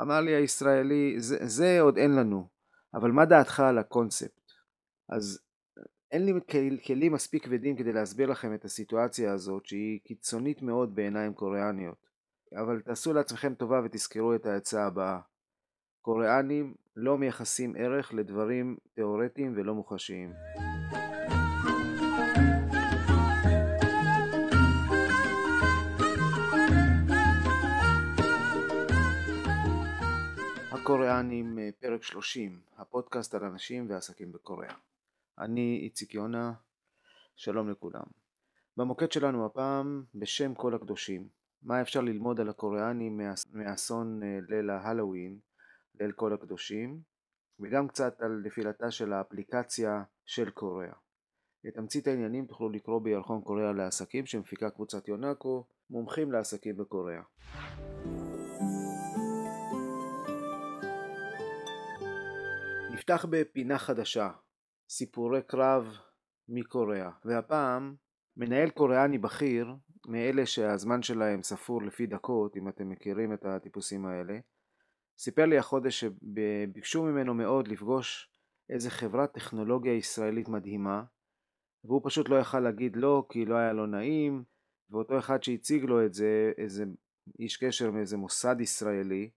אמר לי הישראלי, זה, זה עוד אין לנו, אבל מה דעתך על הקונספט? אז אין לי כלים מספיק כבדים כדי להסביר לכם את הסיטואציה הזאת שהיא קיצונית מאוד בעיניים קוריאניות. אבל תעשו לעצמכם טובה ותזכרו את העצה הבאה. קוריאנים לא מייחסים ערך לדברים תאורטיים ולא מוחשיים הקוריאנים פרק 30 הפודקאסט על אנשים ועסקים בקוריאה אני איציק יונה, שלום לכולם. במוקד שלנו הפעם בשם כל הקדושים. מה אפשר ללמוד על הקוריאנים מאסון אה, ליל ההלואוין, ליל כל הקדושים, וגם קצת על נפילתה של האפליקציה של קוריאה. את תמצית העניינים תוכלו לקרוא בירחון קוריאה לעסקים שמפיקה קבוצת יונקו, מומחים לעסקים בקוריאה. נפתח בפינה חדשה, סיפורי קרב מקוריאה והפעם מנהל קוריאני בכיר מאלה שהזמן שלהם ספור לפי דקות אם אתם מכירים את הטיפוסים האלה סיפר לי החודש שביקשו ממנו מאוד לפגוש איזה חברת טכנולוגיה ישראלית מדהימה והוא פשוט לא יכל להגיד לא כי לא היה לו נעים ואותו אחד שהציג לו את זה איזה איש קשר מאיזה מוסד ישראלי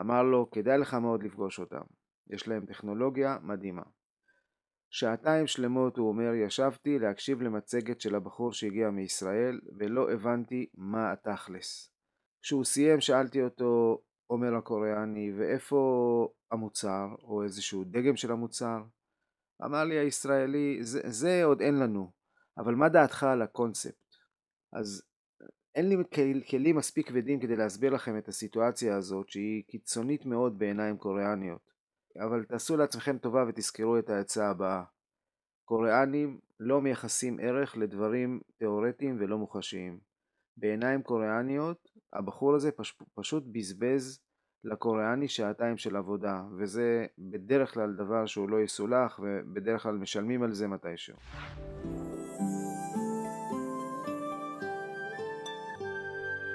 אמר לו כדאי לך מאוד לפגוש אותם יש להם טכנולוגיה מדהימה שעתיים שלמות הוא אומר ישבתי להקשיב למצגת של הבחור שהגיע מישראל ולא הבנתי מה התכלס. כשהוא סיים שאלתי אותו אומר הקוריאני ואיפה המוצר או איזשהו דגם של המוצר? אמר לי הישראלי זה, זה עוד אין לנו אבל מה דעתך על הקונספט? אז אין לי כלים מספיק כבדים כדי להסביר לכם את הסיטואציה הזאת שהיא קיצונית מאוד בעיניים קוריאניות אבל תעשו לעצמכם טובה ותזכרו את העצה הבאה. קוריאנים לא מייחסים ערך לדברים תאורטיים ולא מוחשיים. בעיניים קוריאניות הבחור הזה פש... פשוט בזבז לקוריאני שעתיים של עבודה וזה בדרך כלל דבר שהוא לא יסולח ובדרך כלל משלמים על זה מתישהו.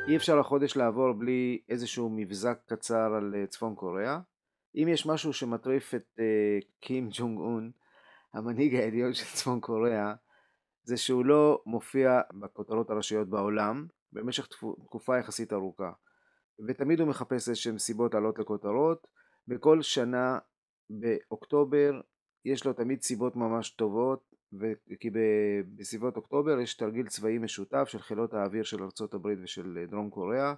אי אפשר החודש לעבור בלי איזשהו מבזק קצר על צפון קוריאה אם יש משהו שמטריף את uh, קים ג'ונג און, המנהיג העליון של צפון קוריאה, זה שהוא לא מופיע בכותרות הראשיות בעולם במשך תקופה יחסית ארוכה. ותמיד הוא מחפש איזשהם סיבות לעלות לכותרות. בכל שנה באוקטובר יש לו תמיד סיבות ממש טובות, כי בסביבות אוקטובר יש תרגיל צבאי משותף של חילות האוויר של ארה"ב ושל דרום קוריאה.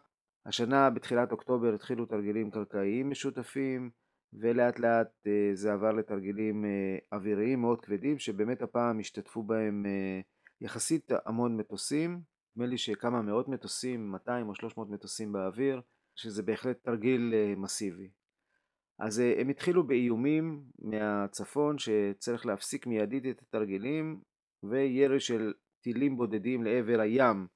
השנה בתחילת אוקטובר התחילו תרגילים קרקעיים משותפים, ולאט לאט אה, זה עבר לתרגילים אה, אוויריים מאוד כבדים שבאמת הפעם השתתפו בהם אה, יחסית המון מטוסים, נדמה לי שכמה מאות מטוסים, 200 או 300 מטוסים באוויר, שזה בהחלט תרגיל מסיבי. אז הם התחילו באיומים מהצפון שצריך להפסיק מיידית את התרגילים וירי של טילים בודדים לעבר הים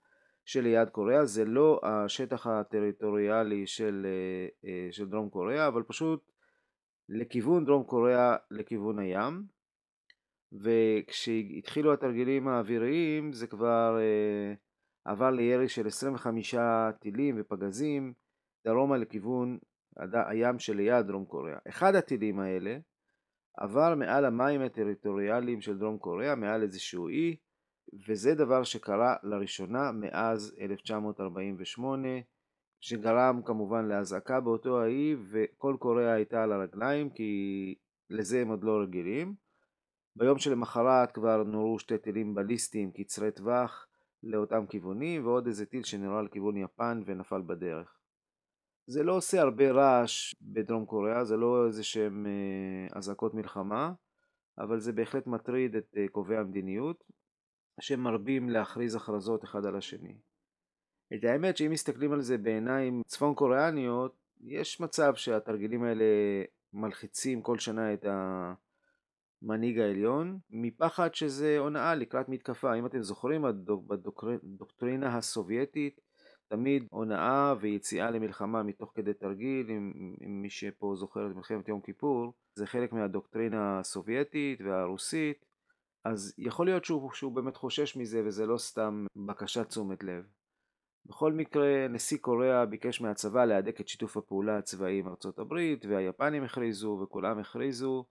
שליד קוריאה, זה לא השטח הטריטוריאלי של, של דרום קוריאה, אבל פשוט לכיוון דרום קוריאה לכיוון הים וכשהתחילו התרגילים האוויריים זה כבר אה, עבר לירי של 25 טילים ופגזים דרומה לכיוון הים שליד דרום קוריאה. אחד הטילים האלה עבר מעל המים הטריטוריאליים של דרום קוריאה, מעל איזשהו אי, וזה דבר שקרה לראשונה מאז 1948 שגרם כמובן לאזעקה באותו האי וכל קוריאה הייתה על הרגליים כי לזה הם עוד לא רגילים. ביום שלמחרת כבר נורו שתי טילים בליסטיים קצרי טווח לאותם כיוונים ועוד איזה טיל שנראה לכיוון יפן ונפל בדרך. זה לא עושה הרבה רעש בדרום קוריאה, זה לא איזה שהם אה, אזעקות מלחמה, אבל זה בהחלט מטריד את אה, קובעי המדיניות, שמרבים להכריז הכרזות אחד על השני. את האמת שאם מסתכלים על זה בעיניים צפון קוריאניות, יש מצב שהתרגילים האלה מלחיצים כל שנה את המנהיג העליון, מפחד שזה הונאה לקראת מתקפה. אם אתם זוכרים, בדוקטרינה הסובייטית תמיד הונאה ויציאה למלחמה מתוך כדי תרגיל, אם, אם מי שפה זוכר את מלחמת יום כיפור, זה חלק מהדוקטרינה הסובייטית והרוסית, אז יכול להיות שהוא, שהוא באמת חושש מזה וזה לא סתם בקשת תשומת לב. בכל מקרה, נשיא קוריאה ביקש מהצבא להדק את שיתוף הפעולה הצבאי עם ארצות הברית, והיפנים הכריזו וכולם הכריזו.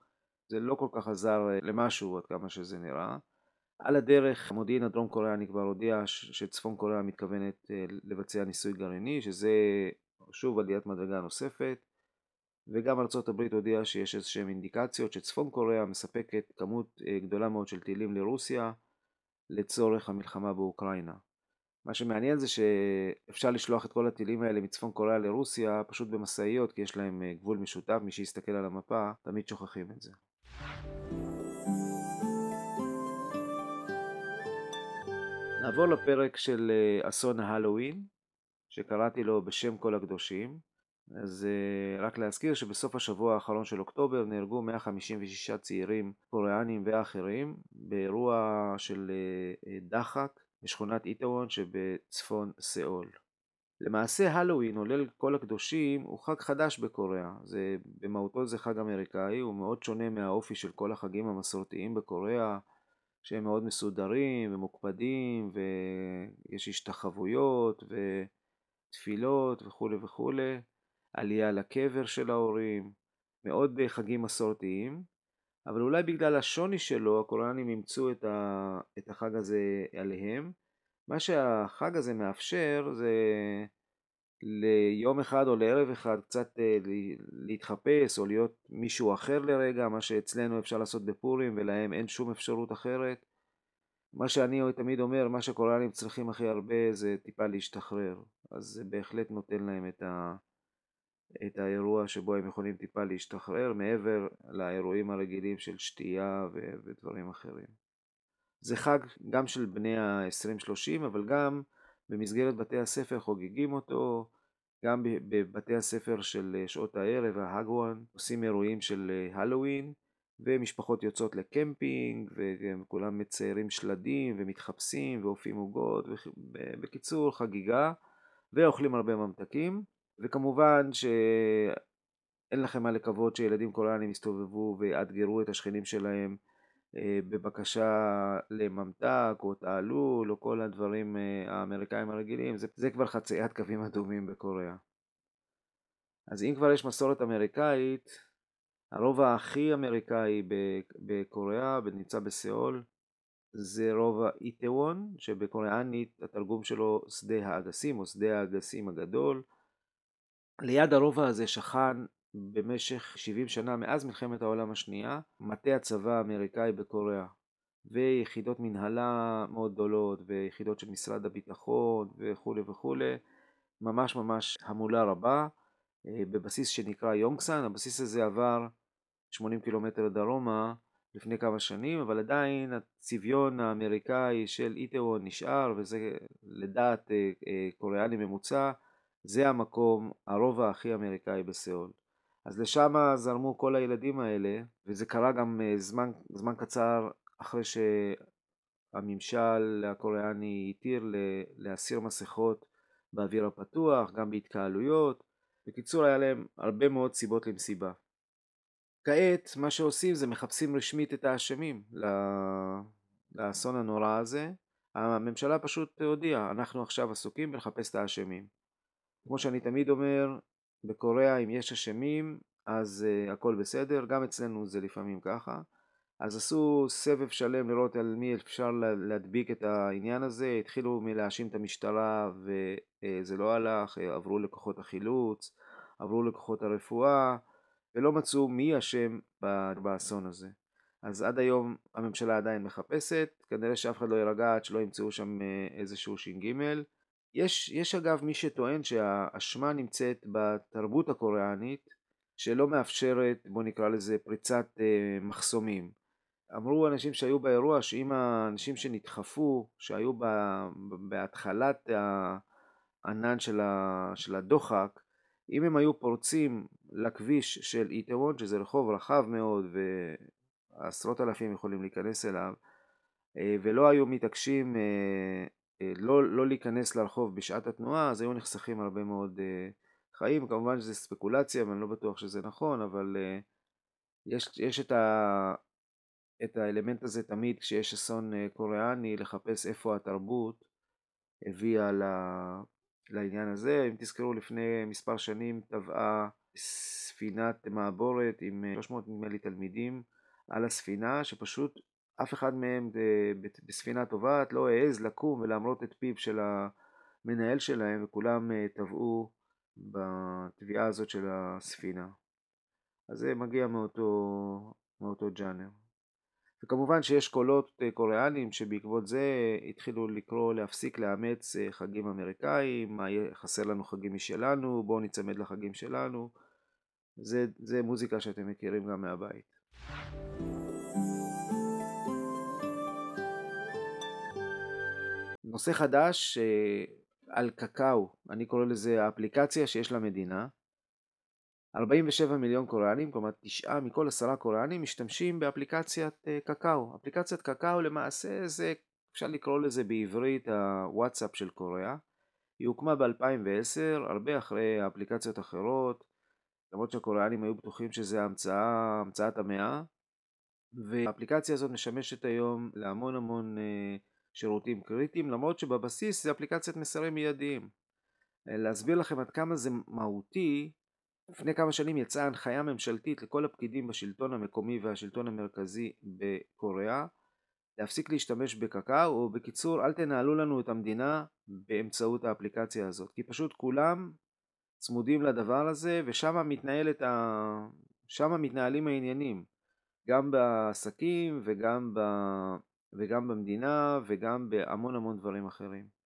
זה לא כל כך עזר למשהו עד כמה שזה נראה. על הדרך, המודיעין הדרום קוריאני כבר הודיע שצפון קוריאה מתכוונת אה, לבצע ניסוי גרעיני, שזה שוב עליית מדרגה נוספת, וגם ארצות הברית הודיעה שיש איזשהן אינדיקציות שצפון קוריאה מספקת כמות אה, גדולה מאוד של טילים לרוסיה לצורך המלחמה באוקראינה. מה שמעניין זה שאפשר לשלוח את כל הטילים האלה מצפון קוריאה לרוסיה פשוט במשאיות כי יש להם אה, גבול משותף, מי שיסתכל על המפה תמיד שוכחים את זה. נעבור לפרק של אה, אסון ההלואוין, שקראתי לו בשם כל הקדושים. אז אה, רק להזכיר שבסוף השבוע האחרון של אוקטובר נהרגו 156 צעירים קוריאנים ואחרים באירוע של אה, דחק בשכונת איטוואן שבצפון סאול. למעשה הלואוין או ליל כל הקדושים הוא חג חדש בקוריאה, זה, במהותו זה חג אמריקאי, הוא מאוד שונה מהאופי של כל החגים המסורתיים בקוריאה שהם מאוד מסודרים ומוקפדים ויש השתחוויות ותפילות וכולי וכולי, עלייה לקבר של ההורים, מאוד חגים מסורתיים, אבל אולי בגלל השוני שלו הקוריאנים אימצו את, את החג הזה עליהם. מה שהחג הזה מאפשר זה ליום אחד או לערב אחד קצת אה, להתחפש או להיות מישהו אחר לרגע, מה שאצלנו אפשר לעשות בפורים ולהם אין שום אפשרות אחרת. מה שאני תמיד אומר, מה שקוריאנים צריכים הכי הרבה זה טיפה להשתחרר, אז זה בהחלט נותן להם את, ה, את האירוע שבו הם יכולים טיפה להשתחרר מעבר לאירועים הרגילים של שתייה ו, ודברים אחרים. זה חג גם של בני ה-20-30, אבל גם במסגרת בתי הספר חוגגים אותו, גם בבתי הספר של שעות הערב, ההגוואן, עושים אירועים של הלואוין, ומשפחות יוצאות לקמפינג, וכולם מציירים שלדים ומתחפשים ואופים עוגות, בקיצור חגיגה, ואוכלים הרבה ממתקים, וכמובן שאין לכם מה לקוות שילדים קוריאנים יסתובבו ויאתגרו את השכנים שלהם אה, בבקשה לממתק או תעלול או כל הדברים אה, האמריקאים הרגילים, זה, זה כבר חציית קווים אדומים בקוריאה. אז אם כבר יש מסורת אמריקאית, הרובע הכי אמריקאי בקוריאה, נמצא בסיאול, זה רובע איטוון, שבקוריאנית התרגום שלו שדה האגסים או שדה האגסים הגדול. ליד הרובע הזה שכן במשך 70 שנה מאז מלחמת העולם השנייה מטה הצבא האמריקאי בקוריאה ויחידות מנהלה מאוד גדולות ויחידות של משרד הביטחון וכולי וכולי ממש ממש המולה רבה אה, בבסיס שנקרא יונגסן. הבסיס הזה עבר 80 קילומטר דרומה לפני כמה שנים אבל עדיין הצביון האמריקאי של איטוון נשאר וזה לדעת אה, אה, קוריאני ממוצע זה המקום הרובע הכי אמריקאי בסיאול אז לשם זרמו כל הילדים האלה, וזה קרה גם אה, זמן, זמן קצר אחרי שהממשל הקוריאני התיר להסיר מסכות באוויר הפתוח, גם בהתקהלויות. בקיצור, היה להם הרבה מאוד סיבות למסיבה. כעת, מה שעושים זה מחפשים רשמית את האשמים לאסון הנורא הזה. הממשלה פשוט הודיעה, אנחנו עכשיו עסוקים בלחפש את האשמים. כמו שאני תמיד אומר, בקוריאה אם יש אשמים אז uh, הכל בסדר, גם אצלנו זה לפעמים ככה. אז עשו סבב שלם לראות על מי אפשר להדביק את העניין הזה, התחילו מלהאשים את המשטרה וזה לא הלך, עברו לכוחות החילוץ, עברו לכוחות הרפואה ולא מצאו מי אשם באסון הזה. אז עד היום הממשלה עדיין מחפשת, כנראה שאף אחד לא יירגע עד שלא ימצאו שם אה, איזשהו ש"ג. יש, יש אגב מי שטוען שהאשמה נמצאת בתרבות הקוריאנית שלא מאפשרת בוא נקרא לזה פריצת אה, מחסומים. אמרו אנשים שהיו באירוע שאם האנשים שנדחפו שהיו ב, בהתחלת הענן של, ה, של הדוחק אם הם היו פורצים לכביש של איטוון שזה רחוב רחב מאוד ועשרות אלפים יכולים להיכנס אליו אה, ולא היו מתעקשים אה, לא, לא להיכנס לרחוב בשעת התנועה, אז היו נחסכים הרבה מאוד uh, חיים. כמובן שזה ספקולציה ואני לא בטוח שזה נכון, אבל uh, יש, יש את, ה, את האלמנט הזה תמיד כשיש אסון קוריאני, לחפש איפה התרבות הביאה לעניין הזה. אם תזכרו, לפני מספר שנים טבעה ספינת מעבורת עם 300 נדמה לי תלמידים על הספינה, שפשוט אף אחד מהם בספינה טובעת לא העז לקום ולהמרות את פיו של המנהל שלהם, וכולם טבעו בטביעה הזאת של הספינה. אז זה מגיע מאותו, מאותו ג'אנר. וכמובן שיש קולות אה, קוריאנים שבעקבות זה התחילו לקרוא להפסיק לאמץ אה, חגים אמריקאים, חסר לנו חגים משלנו, בואו ניצמד לחגים שלנו. זה, זה מוזיקה שאתם מכירים גם מהבית. נושא חדש אה, על קקאו, אני קורא לזה האפליקציה שיש למדינה. 47 מיליון קוריאנים, כלומר תשעה מכל עשרה קוריאנים משתמשים באפליקציית אה, קקאו. אפליקציית קקאו למעשה זה, אפשר לקרוא לזה בעברית הוואטסאפ של קוריאה. היא הוקמה ב-2010, הרבה אחרי אפליקציות אחרות, למרות שהקוריאנים היו בטוחים שזה המצאה, המצאת המאה. והאפליקציה הזאת משמשת היום להמון המון אה, שירותים קריטיים, למרות שבבסיס זה אפליקציית מסרים מיידיים. אה, להסביר לכם עד כמה זה מהותי, לפני כמה שנים יצאה הנחיה ממשלתית לכל הפקידים בשלטון המקומי והשלטון המרכזי בקוריאה להפסיק להשתמש בקקאו, או בקיצור אל תנהלו לנו את המדינה באמצעות האפליקציה הזאת, כי פשוט כולם צמודים לדבר הזה ושם מתנהלת ה... שם מתנהלים העניינים, גם בעסקים וגם, ב... וגם במדינה וגם בהמון המון דברים אחרים.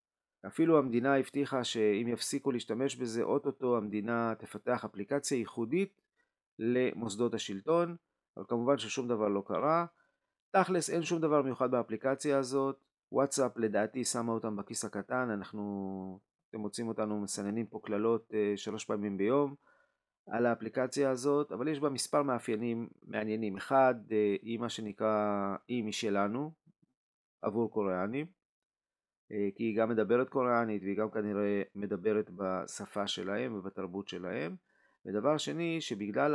אפילו המדינה הבטיחה שאם יפסיקו להשתמש בזה, אוטוטו המדינה תפתח אפליקציה ייחודית למוסדות השלטון, אבל כמובן ששום דבר לא קרה. תכלס אין שום דבר מיוחד באפליקציה הזאת, וואטסאפ לדעתי שמה אותם בכיס הקטן, אנחנו, אתם מוצאים אותנו מסננים פה קללות אה, שלוש פעמים ביום על האפליקציה הזאת, אבל יש בה מספר מאפיינים מעניינים. אחד, אה, היא מה שנקרא אי משלנו, עבור קוריאנים. אה, כי היא גם מדברת קוריאנית והיא גם כנראה מדברת בשפה שלהם ובתרבות שלהם. ודבר שני, שבגלל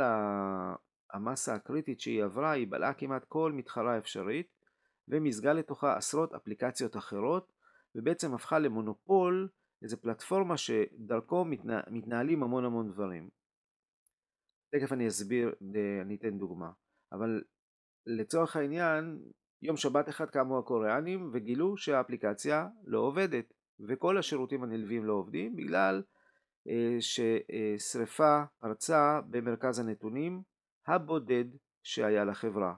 המסה הקריטית שהיא עברה, היא בלעה כמעט כל מתחרה אפשרית ומזגה לתוכה עשרות אפליקציות אחרות ובעצם הפכה למונופול, איזו פלטפורמה שדרכו מתנה, מתנהלים המון המון דברים. תכף אני אסביר, אני אתן דוגמה. אבל לצורך העניין, יום שבת אחד קמו הקוריאנים וגילו שהאפליקציה לא עובדת וכל השירותים הנלווים לא עובדים בגלל אה, ששריפה פרצה במרכז הנתונים הבודד שהיה לחברה.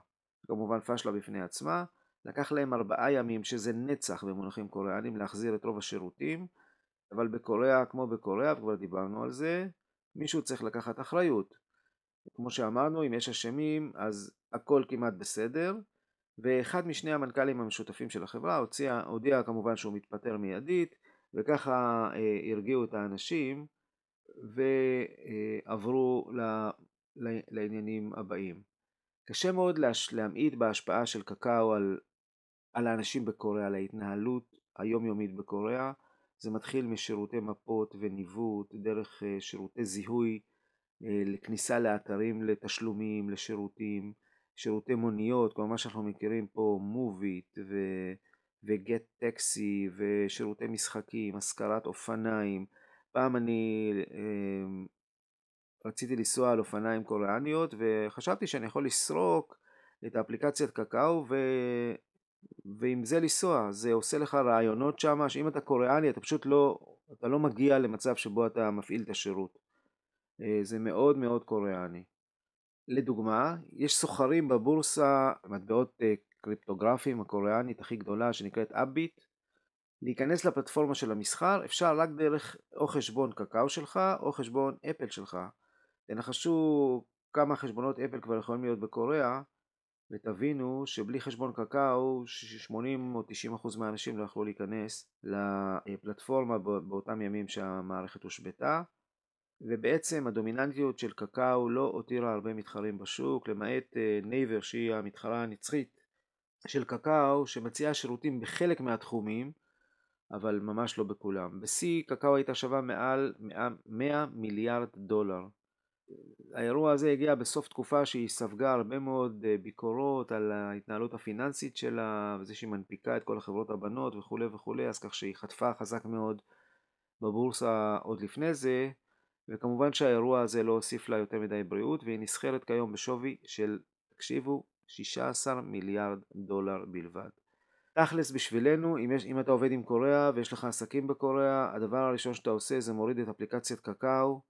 כמובן פשלה בפני עצמה, לקח להם ארבעה ימים שזה נצח במונחים קוריאנים להחזיר את רוב השירותים אבל בקוריאה כמו בקוריאה וכבר דיברנו על זה מישהו צריך לקחת אחריות כמו שאמרנו אם יש אשמים אז הכל כמעט בסדר ואחד משני המנכ"לים המשותפים של החברה הוציע, הודיע כמובן שהוא מתפטר מיידית וככה אה, הרגיעו את האנשים ועברו ל, ל, לעניינים הבאים. קשה מאוד להש, להמעיט בהשפעה של קקאו על, על האנשים בקוריאה, על ההתנהלות היומיומית בקוריאה. זה מתחיל משירותי מפות וניווט, דרך אה, שירותי זיהוי אה, לכניסה לאתרים לתשלומים, לשירותים, שירותי מוניות, כמו מה שאנחנו מכירים פה, מוביט וגט טקסי ושירותי משחקים, השכרת אופניים. פעם אני אה, רציתי לנסוע על אופניים קוריאניות וחשבתי שאני יכול לסרוק את האפליקציית קקאו ו... ועם זה לנסוע, זה עושה לך רעיונות שם, שאם אתה קוריאני אתה פשוט לא, אתה לא מגיע למצב שבו אתה מפעיל את השירות. אה, זה מאוד מאוד קוריאני. לדוגמה, יש סוחרים בבורסה, מטבעות אה, קריפטוגרפיים הקוריאנית הכי גדולה שנקראת אבביט, להיכנס לפלטפורמה של המסחר אפשר רק דרך או חשבון קקאו שלך או חשבון אפל שלך. תנחשו כמה חשבונות אפל כבר יכולים להיות בקוריאה ותבינו שבלי חשבון קקאו 80 או 90 אחוז מהאנשים לא יכלו להיכנס לפלטפורמה באותם ימים שהמערכת הושבתה ובעצם הדומיננטיות של קקאו לא הותירה הרבה מתחרים בשוק, למעט נייבר שהיא המתחרה הנצחית של קקאו שמציעה שירותים בחלק מהתחומים, אבל ממש לא בכולם. בשיא קקאו הייתה שווה מעל 100 מיליארד דולר. האירוע הזה הגיע בסוף תקופה שהיא ספגה הרבה מאוד אה, ביקורות על ההתנהלות הפיננסית שלה וזה שהיא מנפיקה את כל החברות הבנות וכולי וכולי אז כך שהיא חטפה חזק מאוד בבורסה עוד לפני זה, וכמובן שהאירוע הזה לא הוסיף לה יותר מדי בריאות, והיא נסחרת כיום בשווי של, תקשיבו, 16 מיליארד דולר בלבד. תכלס בשבילנו, אם, יש, אם אתה עובד עם קוריאה ויש לך עסקים בקוריאה, הדבר הראשון שאתה עושה זה מוריד את אפליקציית קקאו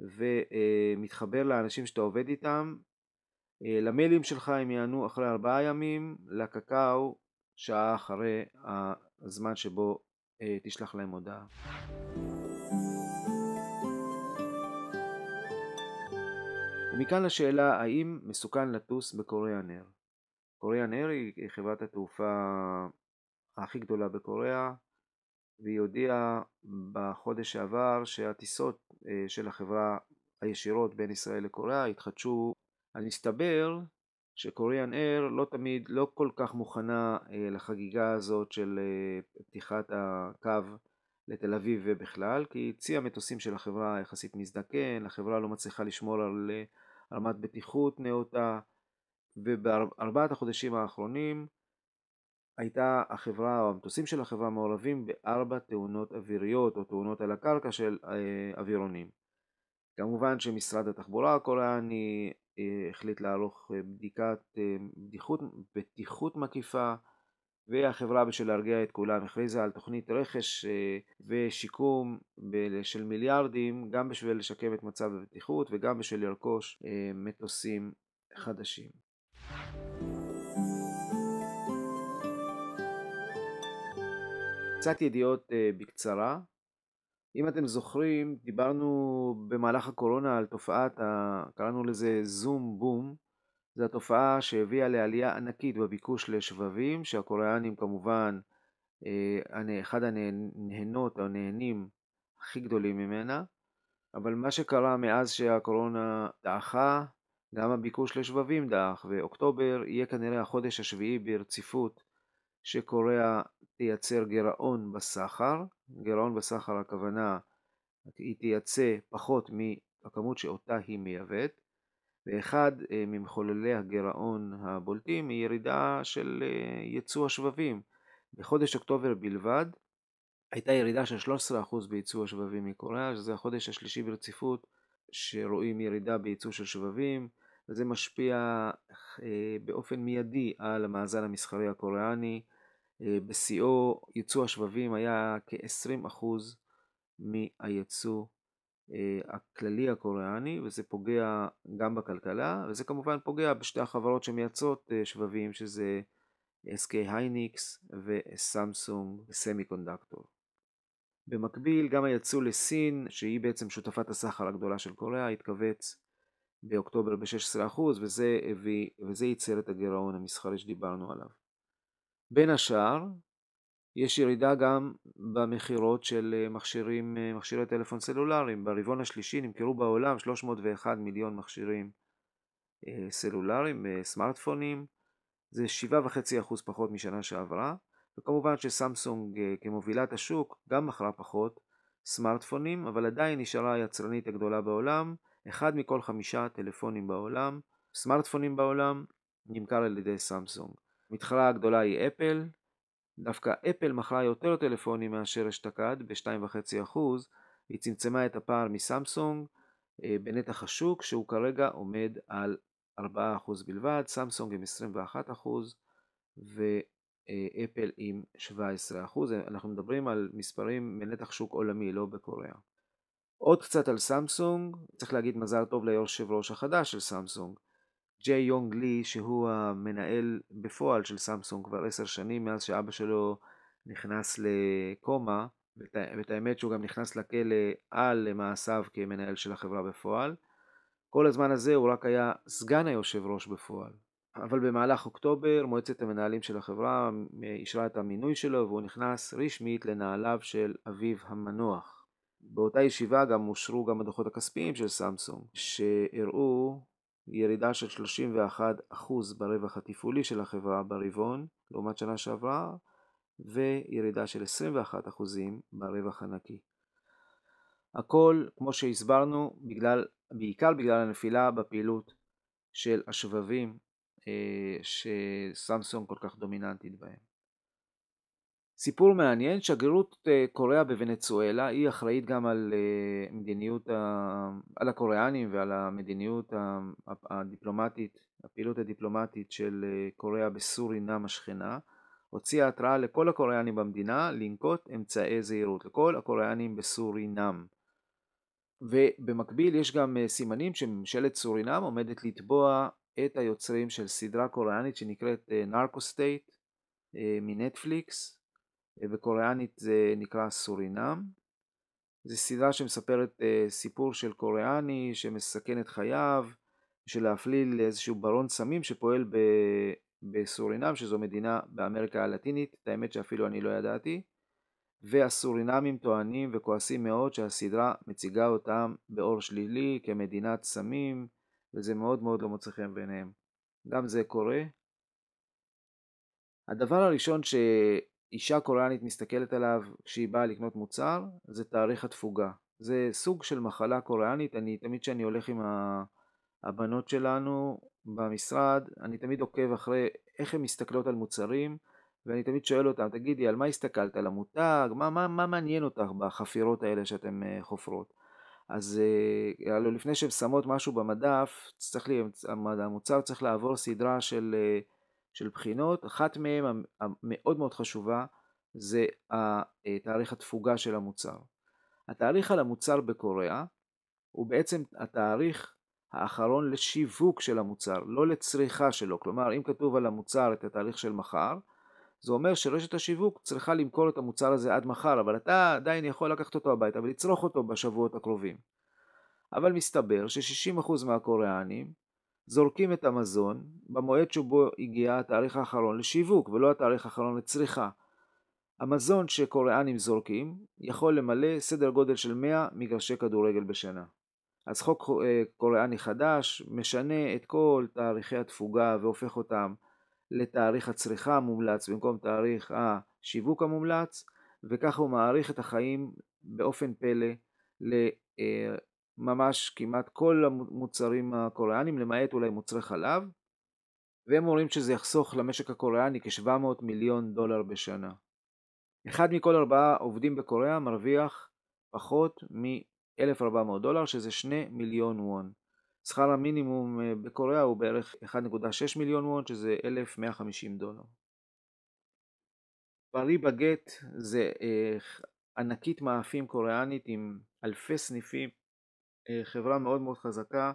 ומתחבר לאנשים שאתה עובד איתם. אה, למיילים שלך הם יענו אחרי ארבעה ימים, לקקאו שעה אחרי הזמן שבו אה, תשלח להם הודעה. ומכאן לשאלה האם מסוכן לטוס בקוריאה נר. קוריאה נר היא חברת התעופה הכי גדולה בקוריאה והיא הודיעה בחודש שעבר שהטיסות אה, של החברה הישירות בין ישראל לקוריאה התחדשו. אז מסתבר שקוריאן אייר לא תמיד, לא כל כך מוכנה אה, לחגיגה הזאת של אה, פתיחת הקו לתל אביב ובכלל, כי צי המטוסים של החברה יחסית מזדקן, החברה לא מצליחה לשמור על רמת בטיחות נאותה, ובארבעת החודשים האחרונים הייתה החברה או המטוסים של החברה מעורבים בארבע תאונות אוויריות או תאונות על הקרקע של אה, אווירונים. כמובן שמשרד התחבורה הקוריאני אה, החליט לערוך אה, בדיקת בטיחות, בטיחות מקיפה והחברה בשביל להרגיע את כולם הכריזה על תוכנית רכש ושיקום של מיליארדים גם בשביל לשקם את מצב הבטיחות וגם בשביל לרכוש מטוסים חדשים. קצת ידיעות uh, בקצרה. אם אתם זוכרים, דיברנו במהלך הקורונה על תופעת. קראנו לזה זום בום. זו התופעה שהביאה לעלייה ענקית בביקוש לשבבים, שהקוריאנים כמובן uh, אחד הנהנות או הנהנים הכי גדולים ממנה. אבל מה שקרה מאז שהקורונה דעכה, גם הביקוש לשבבים דעך, ואוקטובר יהיה כנראה החודש השביעי ברציפות שקוריאה תייצר גירעון בסחר, גירעון בסחר הכוונה היא תייצא פחות מהכמות שאותה היא מייבאת, ואחד אה, ממחוללי הגירעון הבולטים היא ירידה של אה, ייצוא השבבים. בחודש אוקטובר בלבד הייתה ירידה של 13% בייצוא השבבים מקוריאה, שזה החודש השלישי ברציפות שרואים ירידה בייצוא של שבבים, וזה משפיע אה, באופן מיידי על המאזן המסחרי הקוריאני. בשיאו ייצוא השבבים היה כ-20% מהייצוא הכללי הקוריאני וזה פוגע גם בכלכלה וזה כמובן פוגע בשתי החברות שמייצרות אה, שבבים שזה SK הייניקס וסמסונג סמי קונדקטור. במקביל גם הייצוא לסין שהיא בעצם שותפת הסחר הגדולה של קוריאה התכווץ באוקטובר ב-16% וזה, וזה ייצר את הגירעון המסחרי שדיברנו עליו. בין השאר, יש ירידה גם במכירות של אה, מכשירים, אה, מכשירי טלפון סלולריים. ברבעון השלישי נמכרו בעולם 301 מיליון מכשירים אה, סלולריים, סמארטפונים, זה 7.5% פחות משנה שעברה, וכמובן שסמסונג כמובילת השוק גם מכרה פחות סמארטפונים, אבל עדיין נשארה היצרנית הגדולה בעולם, אחד מכל חמישה טלפונים בעולם, סמארטפונים בעולם, נמכר על ידי סמסונג. המתחרה הגדולה היא אפל, דווקא אפל מכרה יותר טלפונים מאשר אשתקד ב-2.5%, היא צמצמה את הפער מסמסונג אה, בנתח השוק שהוא כרגע עומד על 4% בלבד, סמסונג עם 21% ואפל עם 17%, אנחנו מדברים על מספרים מנתח שוק עולמי, לא בקוריאה. עוד קצת על סמסונג, צריך להגיד מזל טוב ליושב ראש החדש של סמסונג, ג'יי יונג לי שהוא המנהל בפועל של סמסונג כבר עשר שנים מאז שאבא שלו נכנס לקומה ואת האמת שהוא גם נכנס לכלא על מעשיו כמנהל של החברה בפועל. כל הזמן הזה הוא רק היה סגן היושב ראש בפועל. אבל במהלך אוקטובר מועצת המנהלים של החברה אישרה את המינוי שלו והוא נכנס רשמית לנעליו של אביו המנוח. באותה ישיבה גם אושרו גם הדוחות הכספיים של סמסונג שהראו ירידה של 31% ברווח התפעולי של החברה ברבעון לעומת שנה שעברה וירידה של 21% ברווח הנקי. הכל, כמו שהסברנו, בגלל, בעיקר בגלל הנפילה בפעילות של השבבים אה, שסמסונג כל כך דומיננטית בהם. סיפור מעניין, שגרירות קוריאה בוונצואלה היא אחראית גם על מדיניות, על הקוריאנים ועל המדיניות הדיפלומטית, הפעילות הדיפלומטית של קוריאה בסורינם השכנה, הוציאה התראה לכל הקוריאנים במדינה לנקוט אמצעי זהירות, לכל הקוריאנים בסורינם. ובמקביל יש גם סימנים שממשלת סורינם עומדת לתבוע את היוצרים של סדרה קוריאנית שנקראת Narco Saints מנטפליקס, בקוריאנית זה נקרא סורינם. זו סדרה שמספרת סיפור של קוריאני שמסכן את חייו בשביל להפליל איזשהו ברון סמים שפועל בסורינם, שזו מדינה באמריקה הלטינית, את האמת שאפילו אני לא ידעתי. והסורינמים טוענים וכועסים מאוד שהסדרה מציגה אותם באור שלילי כמדינת סמים, וזה מאוד מאוד לא מוצא חן בעיניהם. גם זה קורה. הדבר הראשון שאישה קוריאנית מסתכלת עליו כשהיא באה לקנות מוצר, זה תאריך התפוגה. זה סוג של מחלה קוריאנית, אני תמיד כשאני הולך עם הבנות שלנו במשרד, אני תמיד עוקב אחרי איך הן מסתכלות על מוצרים, ואני תמיד שואל אותם, תגידי, על מה הסתכלת? על המותג? מה, מה, מה מעניין אותך בחפירות האלה שאתן אה, חופרות? אז אה, לפני שהן שמות משהו במדף, צריך לי, המוצר צריך לעבור סדרה של, אה, של בחינות, אחת מהן המאוד מאוד חשובה זה תאריך התפוגה של המוצר. התאריך על המוצר בקוריאה הוא בעצם התאריך האחרון לשיווק של המוצר, לא לצריכה שלו. כלומר, אם כתוב על המוצר את התאריך של מחר, זה אומר שרשת השיווק צריכה למכור את המוצר הזה עד מחר, אבל אתה עדיין יכול לקחת אותו הביתה ולצרוך אותו בשבועות הקרובים. אבל מסתבר ש-60% מהקוריאנים זורקים את המזון במועד שבו הגיע התאריך האחרון לשיווק ולא התאריך האחרון לצריכה. המזון שקוריאנים זורקים יכול למלא סדר גודל של 100 מגרשי כדורגל בשנה. אז חוק אה, קוריאני חדש משנה את כל תאריכי התפוגה והופך אותם לתאריך הצריכה המומלץ במקום תאריך השיווק המומלץ, וככה הוא מאריך את החיים באופן פלא לממש כמעט כל המוצרים הקוריאנים, למעט אולי מוצרי חלב, והם אומרים שזה יחסוך למשק הקוריאני כ-700 מיליון דולר בשנה. אחד מכל ארבעה עובדים בקוריאה מרוויח פחות מ-1,400 דולר, שזה 2 מיליון וון. שכר המינימום אה, בקוריאה הוא בערך 1.6 מיליון וון, שזה 1,150 דולר. פרי בגט זה אה, ענקית מאפים קוריאנית עם אלפי סניפים, חברה מאוד מאוד חזקה.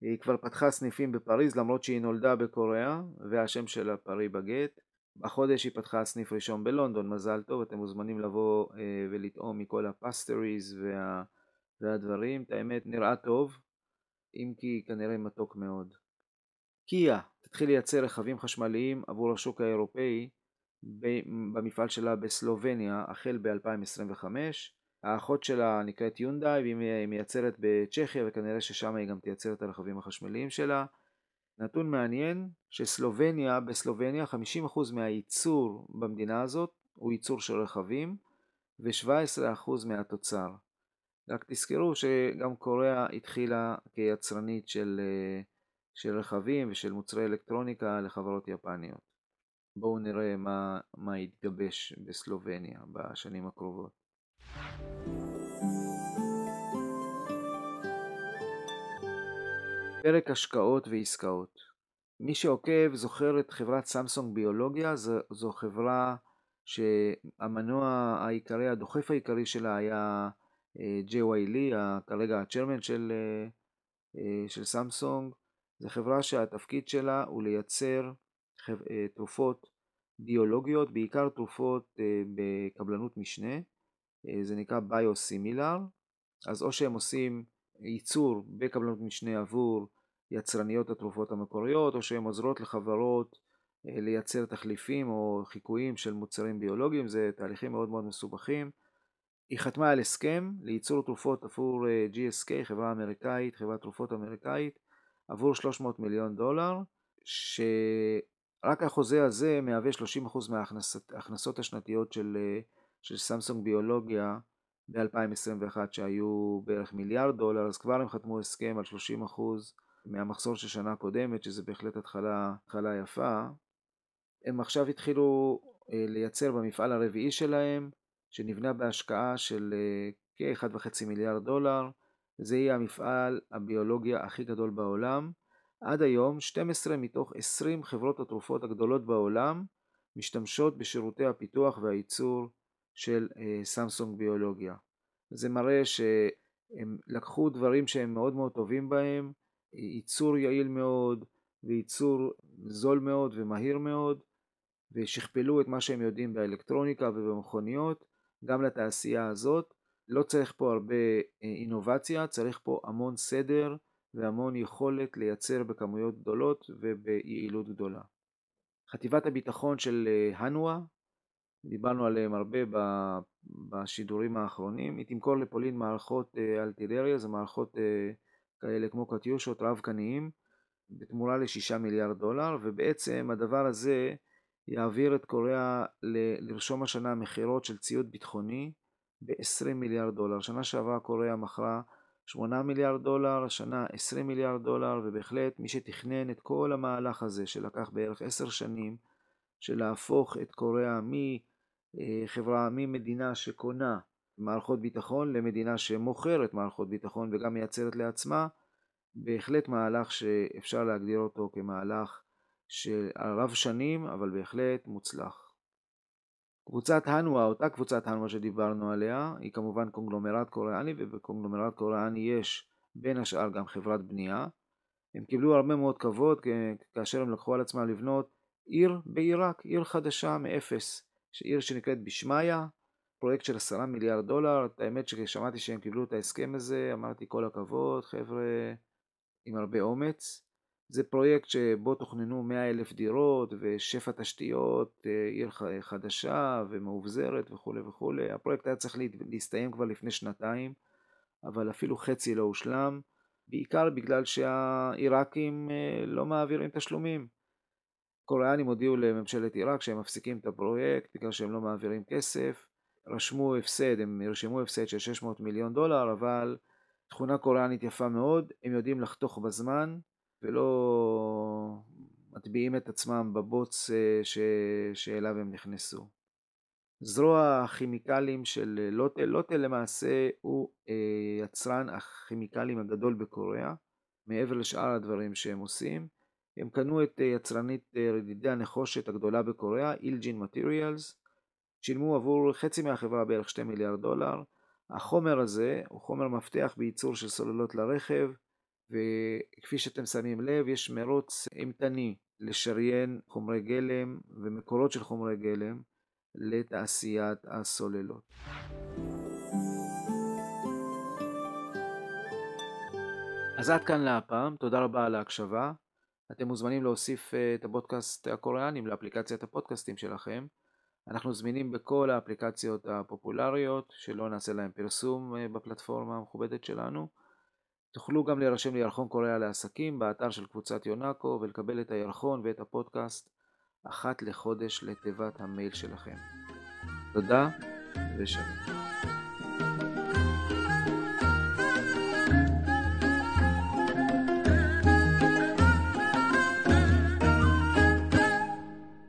היא כבר פתחה סניפים בפריז למרות שהיא נולדה בקוריאה, והשם שלה פרי בגט. בחודש היא פתחה סניף ראשון בלונדון, מזל טוב, אתם מוזמנים לבוא ולטעום מכל הפסטריז וה... והדברים. את האמת, נראה טוב, אם כי כנראה מתוק מאוד. קיה תתחיל לייצר רכבים חשמליים עבור השוק האירופאי במפעל שלה בסלובניה החל ב-2025. האחות שלה נקראת יונדאי והיא מייצרת בצ'כיה וכנראה ששם היא גם תייצר את הרכבים החשמליים שלה. נתון מעניין שסלובניה, בסלובניה 50% מהייצור במדינה הזאת הוא ייצור של רכבים ו-17% מהתוצר. רק תזכרו שגם קוריאה התחילה כיצרנית של, של רכבים ושל מוצרי אלקטרוניקה לחברות יפניות. בואו נראה מה, מה יתגבש בסלובניה בשנים הקרובות. פרק השקעות ועסקאות. מי שעוקב זוכר את חברת סמסונג ביולוגיה, זו, זו חברה שהמנוע העיקרי, הדוחף העיקרי שלה היה ג'יי וואי לי, כרגע הצ'רמן של, אה, אה, של סמסונג, זו חברה שהתפקיד שלה הוא לייצר אה, תרופות ביולוגיות, בעיקר תרופות בקבלנות משנה, זה נקרא ביוסימילר, אז או שהם עושים ייצור בקבלנות משנה עבור יצרניות התרופות המקוריות, או שהן עוזרות לחברות לייצר תחליפים או חיקויים של מוצרים ביולוגיים, זה תהליכים מאוד מאוד מסובכים. היא חתמה על הסכם לייצור תרופות עבור אה, GSK, חברה אמריקאית, חברת תרופות אמריקאית, עבור 300 מיליון דולר, שרק החוזה הזה מהווה 30% מההכנסות השנתיות של, אה, של סמסונג ביולוגיה ב-2021 שהיו בערך מיליארד דולר, אז כבר הם חתמו הסכם על 30% מהמחסור של שנה קודמת, שזה בהחלט התחלה, התחלה יפה. הם עכשיו התחילו לייצר במפעל הרביעי שלהם, שנבנה בהשקעה של כ-1.5 מיליארד דולר. זה יהיה המפעל הביולוגיה הכי גדול בעולם. עד היום 12 מתוך 20 חברות התרופות הגדולות בעולם משתמשות בשירותי הפיתוח והייצור של סמסונג ביולוגיה. זה מראה שהם לקחו דברים שהם מאוד מאוד טובים בהם, ייצור יעיל מאוד וייצור זול מאוד ומהיר מאוד, ושכפלו את מה שהם יודעים באלקטרוניקה ובמכוניות, גם לתעשייה הזאת. לא צריך פה הרבה אינובציה, צריך פה המון סדר והמון יכולת לייצר בכמויות גדולות וביעילות גדולה. חטיבת הביטחון של הנואה, דיברנו עליהם הרבה בשידורים האחרונים, היא תמכור לפולין מערכות אלטידריה, זה מערכות כאלה כמו קטיושות רב-קניים, בתמורה ל-6 מיליארד דולר, ובעצם הדבר הזה יעביר את קוריאה לרשום השנה מכירות של ציוד ביטחוני ב-20 מיליארד דולר. שנה שעברה קוריאה מכרה 8 מיליארד דולר, השנה 20 מיליארד דולר, ובהחלט מי שתכנן את כל המהלך הזה שלקח בערך 10 שנים, של להפוך את קוריאה מחברה, ממדינה שקונה מערכות ביטחון למדינה שמוכרת מערכות ביטחון וגם מייצרת לעצמה, בהחלט מהלך שאפשר להגדיר אותו כמהלך של רב שנים, אבל בהחלט מוצלח. קבוצת הנואה, אותה קבוצת הנואה שדיברנו עליה, היא כמובן קונגלומרט קוריאני, ובקונגלומרט קוריאני יש בין השאר גם חברת בנייה. הם קיבלו הרבה מאוד כבוד כאשר הם לקחו על עצמם לבנות עיר בעיראק, עיר חדשה מאפס, עיר שנקראת בשמיא, פרויקט של עשרה מיליארד דולר. האמת שכששמעתי שהם קיבלו את ההסכם הזה, אמרתי כל הכבוד, חבר'ה עם הרבה אומץ. זה פרויקט שבו תוכננו 100 אלף דירות ושפע תשתיות, אה, עיר חדשה ומאובזרת וכולי וכולי. הפרויקט היה צריך להסתיים כבר לפני שנתיים, אבל אפילו חצי לא הושלם, בעיקר בגלל שהעיראקים אה, לא מעבירים תשלומים. קוריאנים הודיעו לממשלת עיראק שהם מפסיקים את הפרויקט בגלל שהם לא מעבירים כסף. רשמו הפסד, הם ירשמו הפסד של 600 מיליון דולר, אבל תכונה קוריאנית יפה מאוד, הם יודעים לחתוך בזמן. ולא מטביעים את עצמם בבוץ אה, ש... שאליו הם נכנסו. זרוע הכימיקלים של לוטל, לוטל למעשה הוא אה, יצרן הכימיקלים הגדול בקוריאה, מעבר לשאר הדברים שהם עושים. הם קנו את אה, יצרנית רדידי הנחושת הגדולה בקוריאה, אילג'ין מטריאלס, שילמו עבור חצי מהחברה בערך 2 מיליארד דולר. החומר הזה הוא חומר מפתח בייצור של סוללות לרכב, וכפי שאתם שמים לב, יש מרוץ אימתני לשריין חומרי גלם ומקורות של חומרי גלם לתעשיית הסוללות. אז עד כאן להפעם, תודה רבה על ההקשבה. אתם מוזמנים להוסיף אה, את הפודקאסט הקוריאנים לאפליקציית הפודקאסטים שלכם. אנחנו זמינים בכל האפליקציות הפופולריות, שלא נעשה להם פרסום אה, בפלטפורמה המכובדת שלנו. תוכלו גם להירשם לירחון קוריאה לעסקים באתר של קבוצת יונאקו ולקבל את הירחון ואת הפודקאסט אחת לחודש לתיבת המייל שלכם. תודה ושלום.